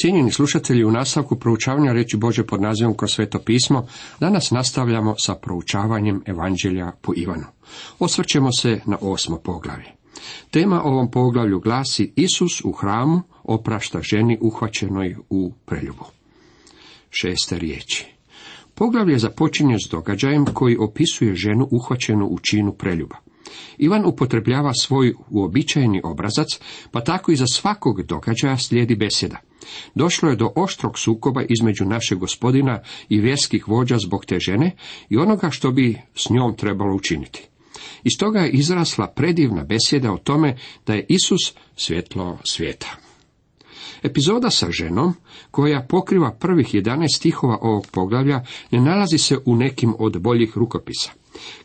Cijenjeni slušatelji, u nastavku proučavanja reći Bože pod nazivom kroz sveto pismo, danas nastavljamo sa proučavanjem Evanđelja po Ivanu. Osvrćemo se na osmo poglavlje. Tema ovom poglavlju glasi Isus u hramu oprašta ženi uhvaćenoj u preljubu. Šeste riječi. Poglavlje započinje s događajem koji opisuje ženu uhvaćenu u činu preljuba. Ivan upotrebljava svoj uobičajeni obrazac, pa tako i za svakog događaja slijedi besjeda. Došlo je do oštrog sukoba između našeg gospodina i vjerskih vođa zbog te žene i onoga što bi s njom trebalo učiniti. Iz toga je izrasla predivna besjeda o tome da je Isus svjetlo svijeta. Epizoda sa ženom, koja pokriva prvih 11 stihova ovog poglavlja, ne nalazi se u nekim od boljih rukopisa.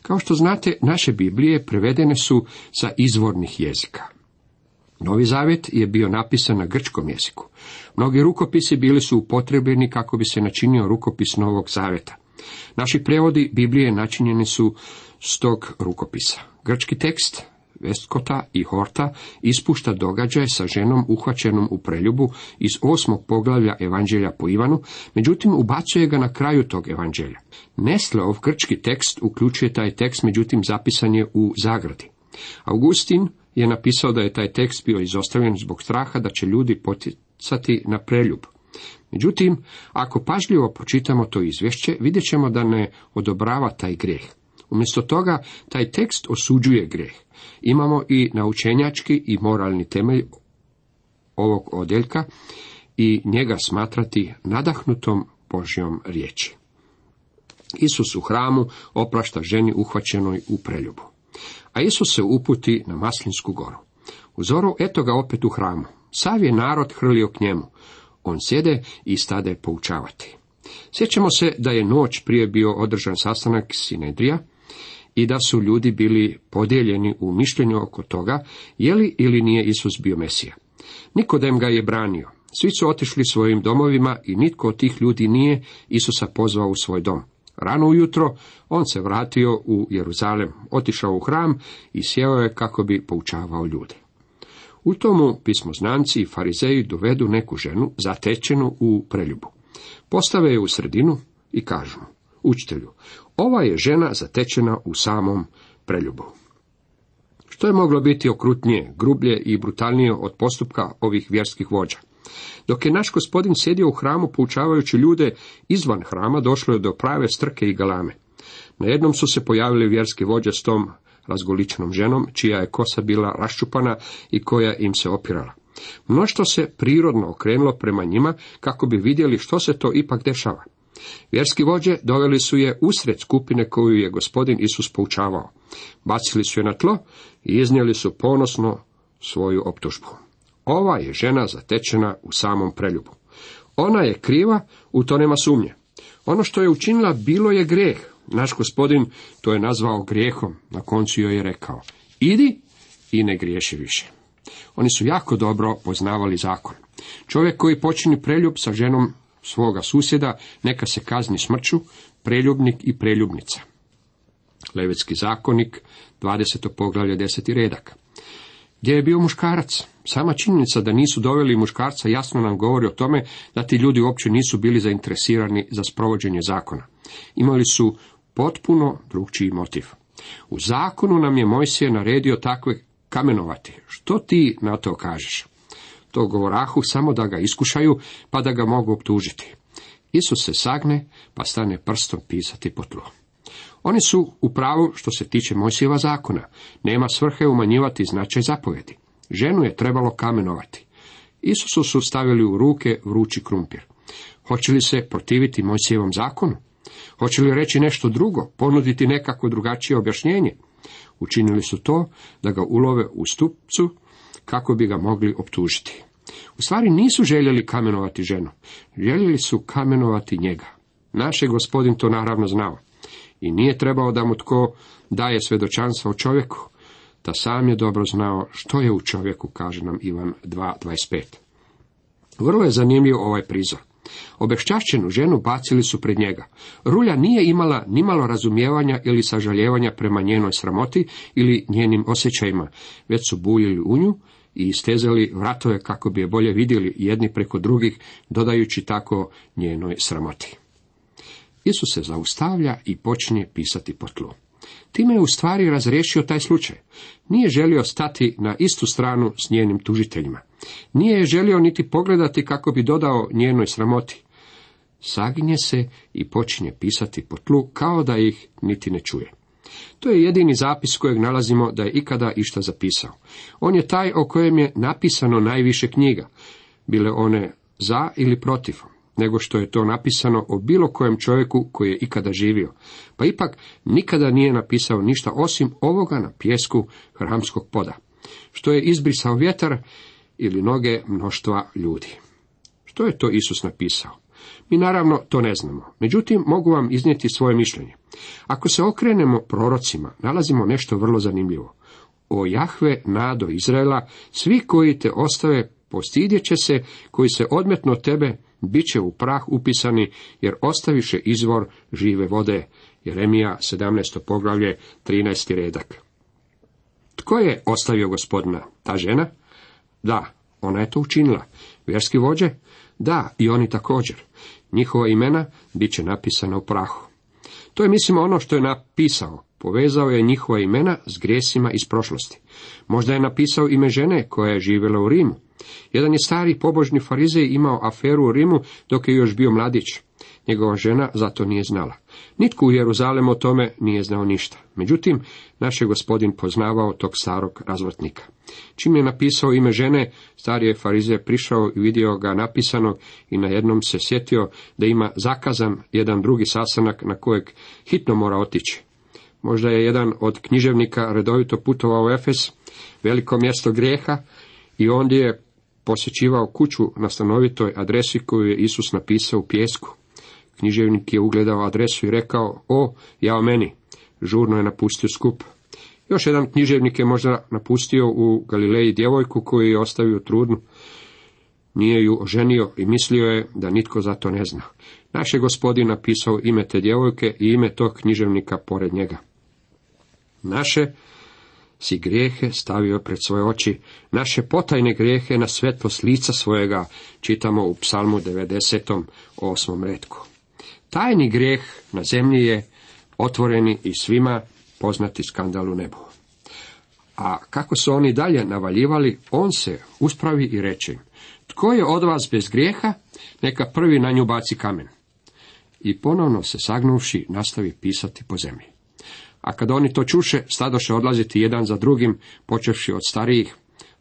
Kao što znate, naše Biblije prevedene su sa izvornih jezika. Novi zavjet je bio napisan na grčkom jeziku. Mnogi rukopisi bili su upotrebljeni kako bi se načinio rukopis Novog zaveta. Naši prevodi Biblije načinjeni su s tog rukopisa. Grčki tekst Vestkota i Horta ispušta događaj sa ženom uhvaćenom u preljubu iz osmog poglavlja Evanđelja po Ivanu, međutim ubacuje ga na kraju tog evanđelja. Nesleov grčki tekst uključuje taj tekst, međutim zapisan je u zagradi. Augustin je napisao da je taj tekst bio izostavljen zbog straha da će ljudi poticati na preljub. Međutim, ako pažljivo pročitamo to izvješće, vidjet ćemo da ne odobrava taj grijeh. Umjesto toga, taj tekst osuđuje grijeh. Imamo i naučenjački i moralni temelj ovog odjeljka i njega smatrati nadahnutom Božjom riječi. Isus u hramu oprašta ženi uhvaćenoj u preljubu. A Isus se uputi na Maslinsku goru. U zoru eto ga opet u hramu. Sav je narod hrlio k njemu. On sjede i stade poučavati. Sjećamo se da je noć prije bio održan sastanak Sinedrija i da su ljudi bili podijeljeni u mišljenju oko toga je li ili nije Isus bio Mesija. Nikodem ga je branio. Svi su otišli svojim domovima i nitko od tih ljudi nije Isusa pozvao u svoj dom. Rano ujutro on se vratio u Jeruzalem, otišao u hram i sjeo je kako bi poučavao ljude. U tomu pismoznanci i farizeji dovedu neku ženu zatečenu u preljubu. Postave je u sredinu i kažu učitelju, ova je žena zatečena u samom preljubu. Što je moglo biti okrutnije, grublje i brutalnije od postupka ovih vjerskih vođa? Dok je naš gospodin sjedio u hramu poučavajući ljude izvan hrama, došlo je do prave strke i galame. Na jednom su se pojavili vjerski vođe s tom razgoličenom ženom, čija je kosa bila raščupana i koja im se opirala. Mnoštvo se prirodno okrenulo prema njima kako bi vidjeli što se to ipak dešava. Vjerski vođe doveli su je usred skupine koju je gospodin Isus poučavao. Bacili su je na tlo i iznijeli su ponosno svoju optužbu. Ova je žena zatečena u samom preljubu. Ona je kriva, u to nema sumnje. Ono što je učinila bilo je grijeh. Naš gospodin to je nazvao grijehom. Na koncu joj je rekao, idi i ne griješi više. Oni su jako dobro poznavali zakon. Čovjek koji počini preljub sa ženom svoga susjeda, neka se kazni smrću, preljubnik i preljubnica. Levetski zakonik, 20. poglavlje, 10. redak. Gdje je bio muškarac? Sama činjenica da nisu doveli muškarca jasno nam govori o tome da ti ljudi uopće nisu bili zainteresirani za sprovođenje zakona. Imali su potpuno drugčiji motiv. U zakonu nam je Mojsije naredio takve kamenovati. Što ti na to kažeš? To govorahu samo da ga iskušaju, pa da ga mogu optužiti. Isus se sagne, pa stane prstom pisati po tlu. Oni su u pravu što se tiče Mojsijeva zakona. Nema svrhe umanjivati značaj zapovjedi. Ženu je trebalo kamenovati. Isusu su stavili u ruke vrući krumpir. Hoće li se protiviti Mojsijevom zakonu? Hoće li reći nešto drugo, ponuditi nekako drugačije objašnjenje? Učinili su to da ga ulove u stupcu kako bi ga mogli optužiti. U stvari nisu željeli kamenovati ženu, željeli su kamenovati njega. Naš je gospodin to naravno znao i nije trebao da mu tko daje svedočanstvo o čovjeku, da sam je dobro znao što je u čovjeku, kaže nam Ivan 2.25. Vrlo je zanimljiv ovaj prizor. Obešćašćenu ženu bacili su pred njega. Rulja nije imala nimalo razumijevanja ili sažaljevanja prema njenoj sramoti ili njenim osjećajima, već su buljili u nju i istezali vratove kako bi je bolje vidjeli jedni preko drugih, dodajući tako njenoj sramoti. Isus se zaustavlja i počinje pisati po tlu. Time je u stvari razriješio taj slučaj. Nije želio stati na istu stranu s njenim tužiteljima. Nije je želio niti pogledati kako bi dodao njenoj sramoti. Saginje se i počinje pisati po tlu kao da ih niti ne čuje. To je jedini zapis kojeg nalazimo da je ikada išta zapisao. On je taj o kojem je napisano najviše knjiga, bile one za ili protiv, nego što je to napisano o bilo kojem čovjeku koji je ikada živio. Pa ipak nikada nije napisao ništa osim ovoga na pjesku hramskog poda, što je izbrisao vjetar ili noge mnoštva ljudi. Što je to Isus napisao? Mi naravno to ne znamo. Međutim, mogu vam iznijeti svoje mišljenje. Ako se okrenemo prorocima, nalazimo nešto vrlo zanimljivo. O Jahve, nado Izraela, svi koji te ostave, postidjet će se, koji se odmetno tebe, bit će u prah upisani, jer ostaviše izvor žive vode. Jeremija 17. poglavlje, 13. redak. Tko je ostavio gospodina? Ta žena? Da, ona je to učinila. Vjerski vođe? Da, i oni također. Njihova imena bit će napisana u prahu. To je mislim ono što je napisao. Povezao je njihova imena s grijesima iz prošlosti. Možda je napisao ime žene koja je živjela u Rimu. Jedan je stari pobožni farizej imao aferu u Rimu dok je još bio mladić. Njegova žena zato nije znala. Nitko u Jeruzalemu o tome nije znao ništa. Međutim, naš je gospodin poznavao tog starog razvrtnika. Čim je napisao ime žene, stari je farize prišao i vidio ga napisanog i na jednom se sjetio da ima zakazan jedan drugi sastanak na kojeg hitno mora otići. Možda je jedan od književnika redovito putovao u Efes, veliko mjesto grijeha, i ondje je posjećivao kuću na stanovitoj adresi koju je Isus napisao u pjesku. Književnik je ugledao adresu i rekao, o, ja o meni. Žurno je napustio skup. Još jedan književnik je možda napustio u Galileji djevojku koju je ostavio trudnu. Nije ju oženio i mislio je da nitko za to ne zna. Naš je gospodin napisao ime te djevojke i ime tog književnika pored njega. Naše si grijehe stavio pred svoje oči, naše potajne grijehe na svetlost lica svojega, čitamo u psalmu 90. osmom redku. Tajni grijeh na zemlji je otvoreni i svima poznati skandal u nebu. A kako su oni dalje navaljivali, on se uspravi i reče, tko je od vas bez grijeha, neka prvi na nju baci kamen. I ponovno se sagnuvši nastavi pisati po zemlji. A kad oni to čuše, stadoše odlaziti jedan za drugim, počevši od starijih,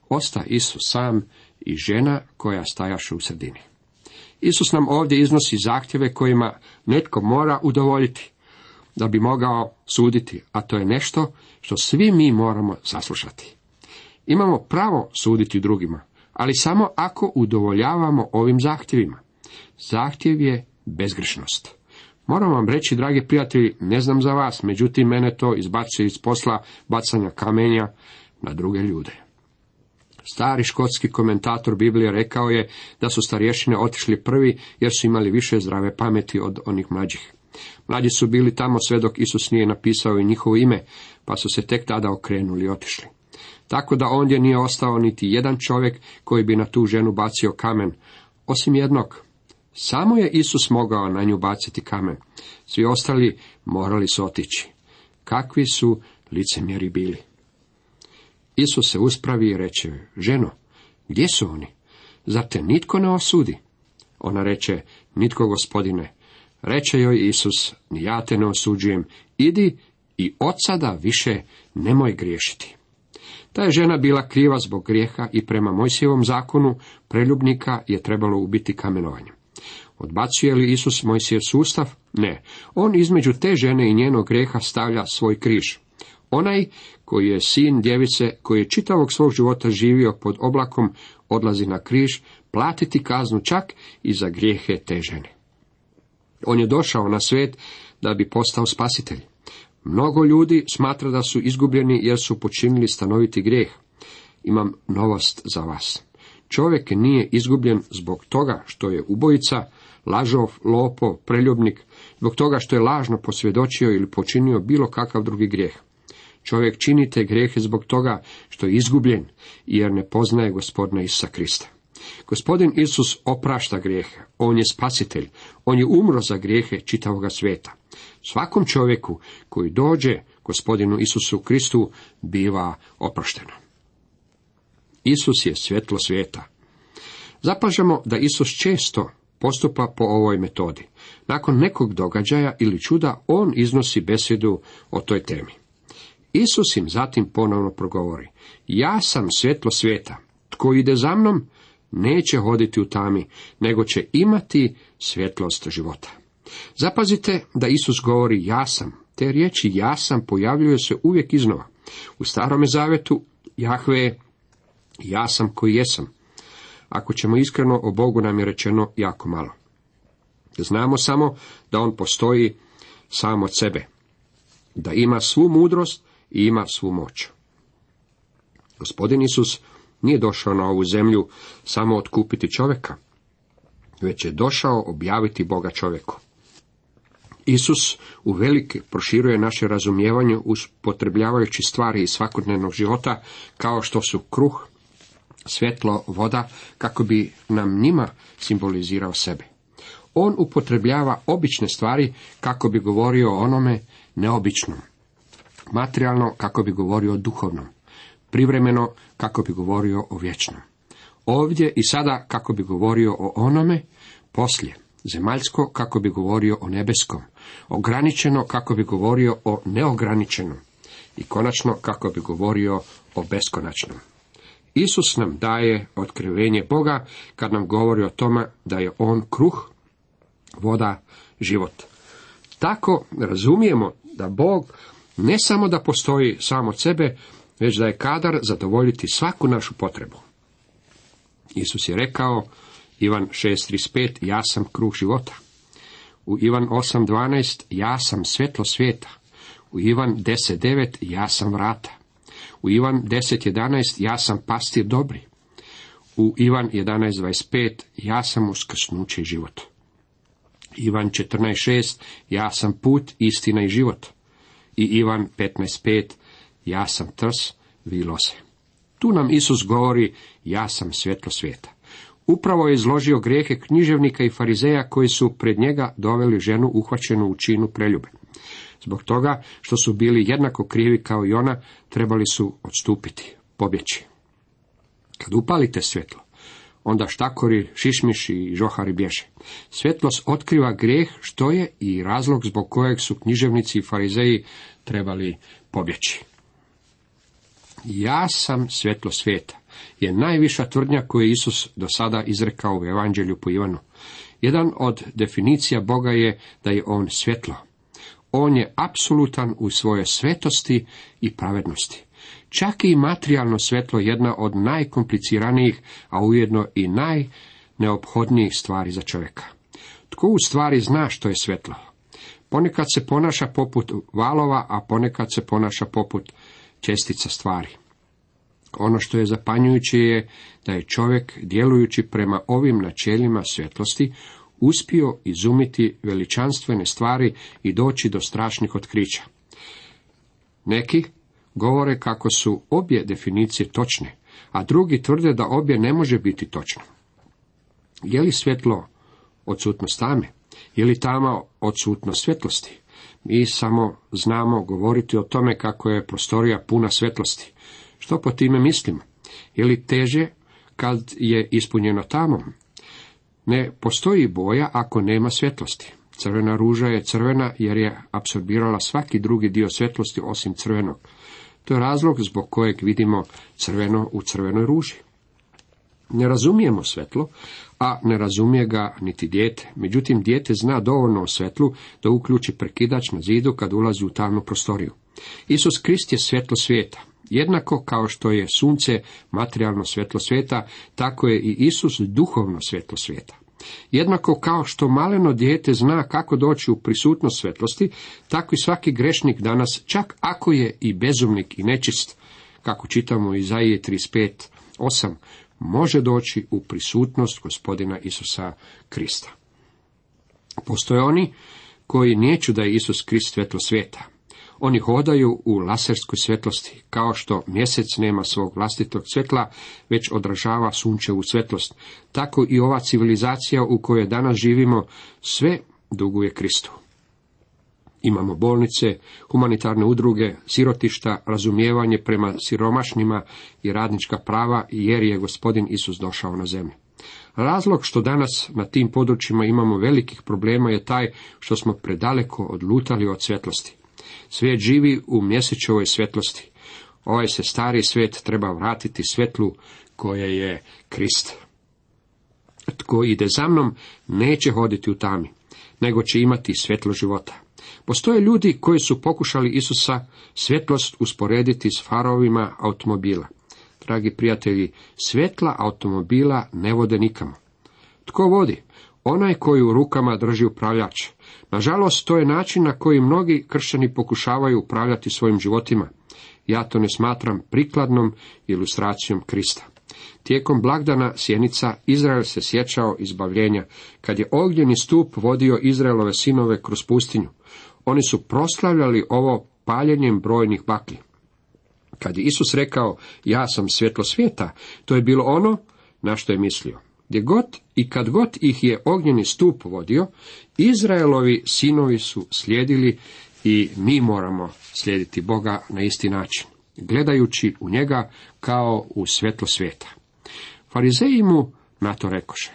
osta Isus sam i žena koja stajaše u sredini. Isus nam ovdje iznosi zahtjeve kojima netko mora udovoljiti da bi mogao suditi, a to je nešto što svi mi moramo saslušati. Imamo pravo suditi drugima, ali samo ako udovoljavamo ovim zahtjevima. Zahtjev je bezgrešnost. Moram vam reći, dragi prijatelji, ne znam za vas, međutim mene to izbacuje iz posla bacanja kamenja na druge ljude. Stari škotski komentator Biblije rekao je da su starješine otišli prvi jer su imali više zdrave pameti od onih mlađih. Mlađi su bili tamo sve dok Isus nije napisao i njihovo ime, pa su se tek tada okrenuli i otišli. Tako da ondje nije ostao niti jedan čovjek koji bi na tu ženu bacio kamen, osim jednog. Samo je Isus mogao na nju baciti kamen. Svi ostali morali su otići. Kakvi su licemjeri bili? Isus se uspravi i reče, ženo, gdje su oni? Zar te nitko ne osudi? Ona reče, nitko gospodine. Reče joj Isus, ni ja te ne osuđujem, idi i od sada više nemoj griješiti. Ta je žena bila kriva zbog grijeha i prema Mojsijevom zakonu preljubnika je trebalo ubiti kamenovanjem. Odbacuje li Isus Mojsijev sustav? Ne. On između te žene i njenog grijeha stavlja svoj križ. Onaj koji je sin djevice, koji je čitavog svog života živio pod oblakom, odlazi na križ, platiti kaznu čak i za grijehe te žene. On je došao na svijet da bi postao spasitelj. Mnogo ljudi smatra da su izgubljeni jer su počinili stanoviti grijeh. Imam novost za vas. Čovjek nije izgubljen zbog toga što je ubojica, lažov, lopo, preljubnik, zbog toga što je lažno posvjedočio ili počinio bilo kakav drugi grijeh. Čovjek čini te grijehe zbog toga što je izgubljen, jer ne poznaje gospodina Isusa Krista. Gospodin Isus oprašta grijehe, on je spasitelj, on je umro za grijehe čitavoga svijeta. Svakom čovjeku koji dođe gospodinu Isusu Kristu biva oprošteno. Isus je svjetlo svijeta. Zapažamo da Isus često postupa po ovoj metodi. Nakon nekog događaja ili čuda, on iznosi besjedu o toj temi. Isus im zatim ponovno progovori, ja sam svjetlo svijeta, tko ide za mnom, neće hoditi u tami, nego će imati svjetlost života. Zapazite da Isus govori ja sam, te riječi ja sam pojavljuje se uvijek iznova. U starome zavetu Jahve je ja sam koji jesam. Ako ćemo iskreno, o Bogu nam je rečeno jako malo. Znamo samo da on postoji sam od sebe, da ima svu mudrost i ima svu moć. Gospodin Isus nije došao na ovu zemlju samo otkupiti čovjeka, već je došao objaviti Boga čovjeku. Isus u velike proširuje naše razumijevanje upotrebljavajući stvari iz svakodnevnog života kao što su kruh, svjetlo, voda, kako bi nam njima simbolizirao sebe. On upotrebljava obične stvari kako bi govorio o onome neobičnom. Materijalno kako bi govorio o duhovnom. Privremeno kako bi govorio o vječnom. Ovdje i sada kako bi govorio o onome poslije. Zemaljsko kako bi govorio o nebeskom. Ograničeno kako bi govorio o neograničenom. I konačno kako bi govorio o beskonačnom. Isus nam daje otkrivenje Boga kad nam govori o tome da je On kruh, voda, život. Tako razumijemo da Bog ne samo da postoji sam od sebe, već da je kadar zadovoljiti svaku našu potrebu. Isus je rekao, Ivan 6.35, ja sam kruh života. U Ivan 8.12, ja sam svjetlo svijeta. U Ivan 10.9, ja sam vrata. U Ivan 10.11 ja sam pastir dobri. U Ivan 11.25 ja sam uskrsnuće život. Ivan 14.6 ja sam put, istina i život. I Ivan 15.5 ja sam trs, vilo se. Tu nam Isus govori ja sam svjetlo svijeta. Upravo je izložio grijehe književnika i farizeja koji su pred njega doveli ženu uhvaćenu u činu preljube. Zbog toga što su bili jednako krivi kao i ona, trebali su odstupiti, pobjeći. Kad upalite svjetlo, onda štakori, šišmiši i žohari bježe. Svjetlost otkriva grijeh što je i razlog zbog kojeg su književnici i farizeji trebali pobjeći. Ja sam svjetlo svijeta je najviša tvrdnja koju je Isus do sada izrekao u Evanđelju po Ivanu. Jedan od definicija Boga je da je on svjetlo. On je apsolutan u svojoj svetosti i pravednosti. Čak i materijalno svjetlo je jedna od najkompliciranijih, a ujedno i najneophodnijih stvari za čovjeka. Tko u stvari zna što je svjetlo? Ponekad se ponaša poput valova, a ponekad se ponaša poput čestica stvari. Ono što je zapanjujuće je da je čovjek, djelujući prema ovim načelima svjetlosti, uspio izumiti veličanstvene stvari i doći do strašnih otkrića. Neki govore kako su obje definicije točne, a drugi tvrde da obje ne može biti točno. Je li svjetlo odsutnost tame? Je li tama odsutnost svjetlosti? Mi samo znamo govoriti o tome kako je prostorija puna svjetlosti. Što po time mislimo? Je li teže kad je ispunjeno tamom? Ne postoji boja ako nema svjetlosti. Crvena ruža je crvena jer je apsorbirala svaki drugi dio svjetlosti osim crvenog. To je razlog zbog kojeg vidimo crveno u crvenoj ruži. Ne razumijemo svetlo, a ne razumije ga niti dijete. Međutim, dijete zna dovoljno o svetlu da uključi prekidač na zidu kad ulazi u tamnu prostoriju. Isus Krist je svjetlo svijeta. Jednako kao što je sunce materijalno svjetlo svijeta, tako je i Isus duhovno svjetlo svijeta. Jednako kao što maleno dijete zna kako doći u prisutnost svjetlosti, tako i svaki grešnik danas, čak ako je i bezumnik i nečist, kako čitamo u Izaije 35.8, može doći u prisutnost gospodina Isusa Krista. Postoje oni koji niječu da je Isus Krist svjetlo svijeta. Oni hodaju u laserskoj svjetlosti, kao što mjesec nema svog vlastitog svjetla, već odražava sunčevu svjetlost. Tako i ova civilizacija u kojoj danas živimo sve duguje Kristu. Imamo bolnice, humanitarne udruge, sirotišta, razumijevanje prema siromašnima i radnička prava jer je gospodin Isus došao na zemlju. Razlog što danas na tim područjima imamo velikih problema je taj što smo predaleko odlutali od svjetlosti. Svijet živi u mjesečevoj svjetlosti. Ovaj se stari svijet treba vratiti svjetlu koje je Krist. Tko ide za mnom neće hoditi u tami, nego će imati svjetlo života. Postoje ljudi koji su pokušali Isusa svjetlost usporediti s farovima automobila. Dragi prijatelji, svjetla automobila ne vode nikamo. Tko vodi? Onaj koji u rukama drži upravljač. Nažalost, to je način na koji mnogi kršćani pokušavaju upravljati svojim životima. Ja to ne smatram prikladnom ilustracijom Krista. Tijekom blagdana sjenica Izrael se sjećao izbavljenja, kad je ognjeni stup vodio Izraelove sinove kroz pustinju. Oni su proslavljali ovo paljenjem brojnih baklji. Kad je Isus rekao, ja sam svjetlo svijeta, to je bilo ono na što je mislio. Gdje god i kad god ih je ognjeni stup vodio, Izraelovi sinovi su slijedili i mi moramo slijediti Boga na isti način, gledajući u njega kao u svjetlo svijeta. Farizeji mu na to rekoše,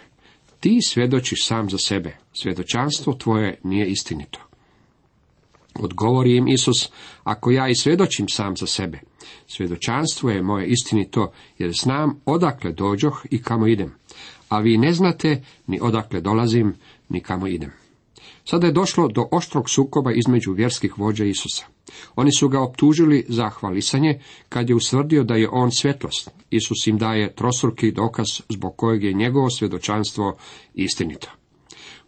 ti svjedočiš sam za sebe, svjedočanstvo tvoje nije istinito. Odgovori im Isus, ako ja i svjedočim sam za sebe, svjedočanstvo je moje istinito, jer znam odakle dođoh i kamo idem, a vi ne znate ni odakle dolazim, ni kamo idem. Sada je došlo do oštrog sukoba između vjerskih vođa Isusa. Oni su ga optužili za hvalisanje kad je usvrdio da je on svjetlost. Isus im daje trostruki dokaz zbog kojeg je njegovo svjedočanstvo istinito.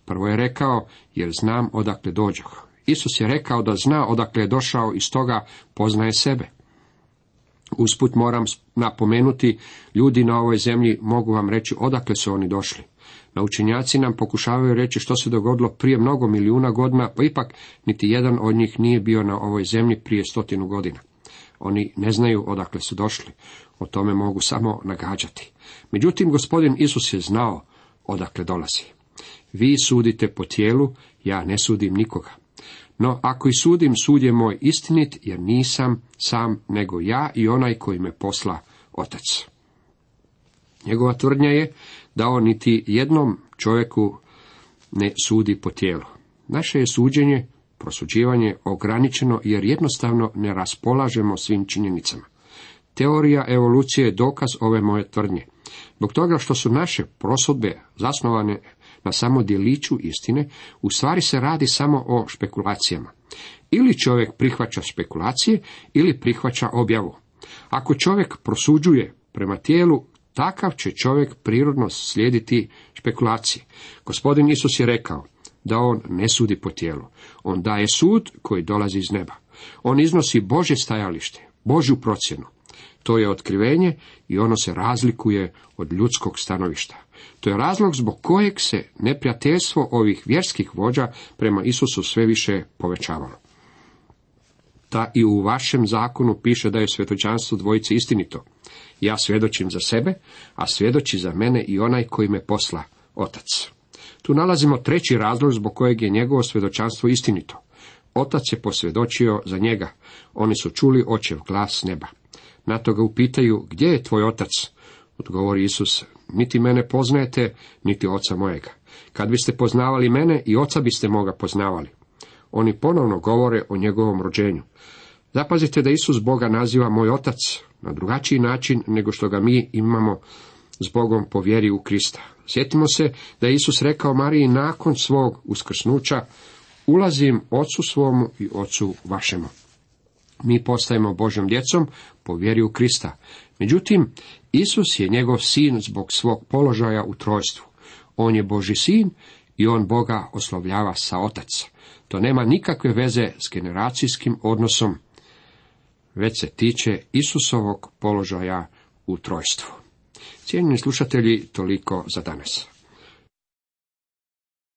Prvo je rekao, jer znam odakle dođoh. Isus je rekao da zna odakle je došao i stoga poznaje sebe. Usput moram napomenuti, ljudi na ovoj zemlji mogu vam reći odakle su oni došli. Naučenjaci nam pokušavaju reći što se dogodilo prije mnogo milijuna godina, pa ipak niti jedan od njih nije bio na ovoj zemlji prije stotinu godina. Oni ne znaju odakle su došli, o tome mogu samo nagađati. Međutim, gospodin Isus je znao odakle dolazi. Vi sudite po tijelu, ja ne sudim nikoga. No, ako i sudim, sud je moj istinit, jer nisam sam, nego ja i onaj koji me posla otac. Njegova tvrdnja je da on niti jednom čovjeku ne sudi po tijelu. Naše je suđenje, prosuđivanje ograničeno jer jednostavno ne raspolažemo svim činjenicama. Teorija evolucije je dokaz ove moje tvrdnje. Zbog toga što su naše prosudbe zasnovane na samo djeliću istine, u stvari se radi samo o špekulacijama. Ili čovjek prihvaća špekulacije, ili prihvaća objavu. Ako čovjek prosuđuje prema tijelu, takav će čovjek prirodno slijediti špekulacije. Gospodin Isus je rekao da on ne sudi po tijelu. On daje sud koji dolazi iz neba. On iznosi Bože stajalište, Božju procjenu. To je otkrivenje i ono se razlikuje od ljudskog stanovišta. To je razlog zbog kojeg se neprijateljstvo ovih vjerskih vođa prema Isusu sve više povećavalo. Ta i u vašem zakonu piše da je svjedočanstvo dvojice istinito. Ja svjedočim za sebe, a svjedoči za mene i onaj koji me posla, otac. Tu nalazimo treći razlog zbog kojeg je njegovo svjedočanstvo istinito. Otac je posvjedočio za njega. Oni su čuli očev glas neba. Na to ga upitaju, gdje je tvoj otac? Odgovori Isus, niti mene poznajete, niti oca mojega. Kad biste poznavali mene, i oca biste moga poznavali. Oni ponovno govore o njegovom rođenju. Zapazite da Isus Boga naziva moj otac na drugačiji način nego što ga mi imamo s Bogom po vjeri u Krista. Sjetimo se da je Isus rekao Mariji nakon svog uskrsnuća, ulazim ocu svomu i ocu vašemu. Mi postajemo Božjom djecom po vjeri u Krista. Međutim, Isus je njegov sin zbog svog položaja u trojstvu. On je Boži sin i on Boga oslovljava sa otac. To nema nikakve veze s generacijskim odnosom, već se tiče Isusovog položaja u trojstvu. Cijenjeni slušatelji, toliko za danas.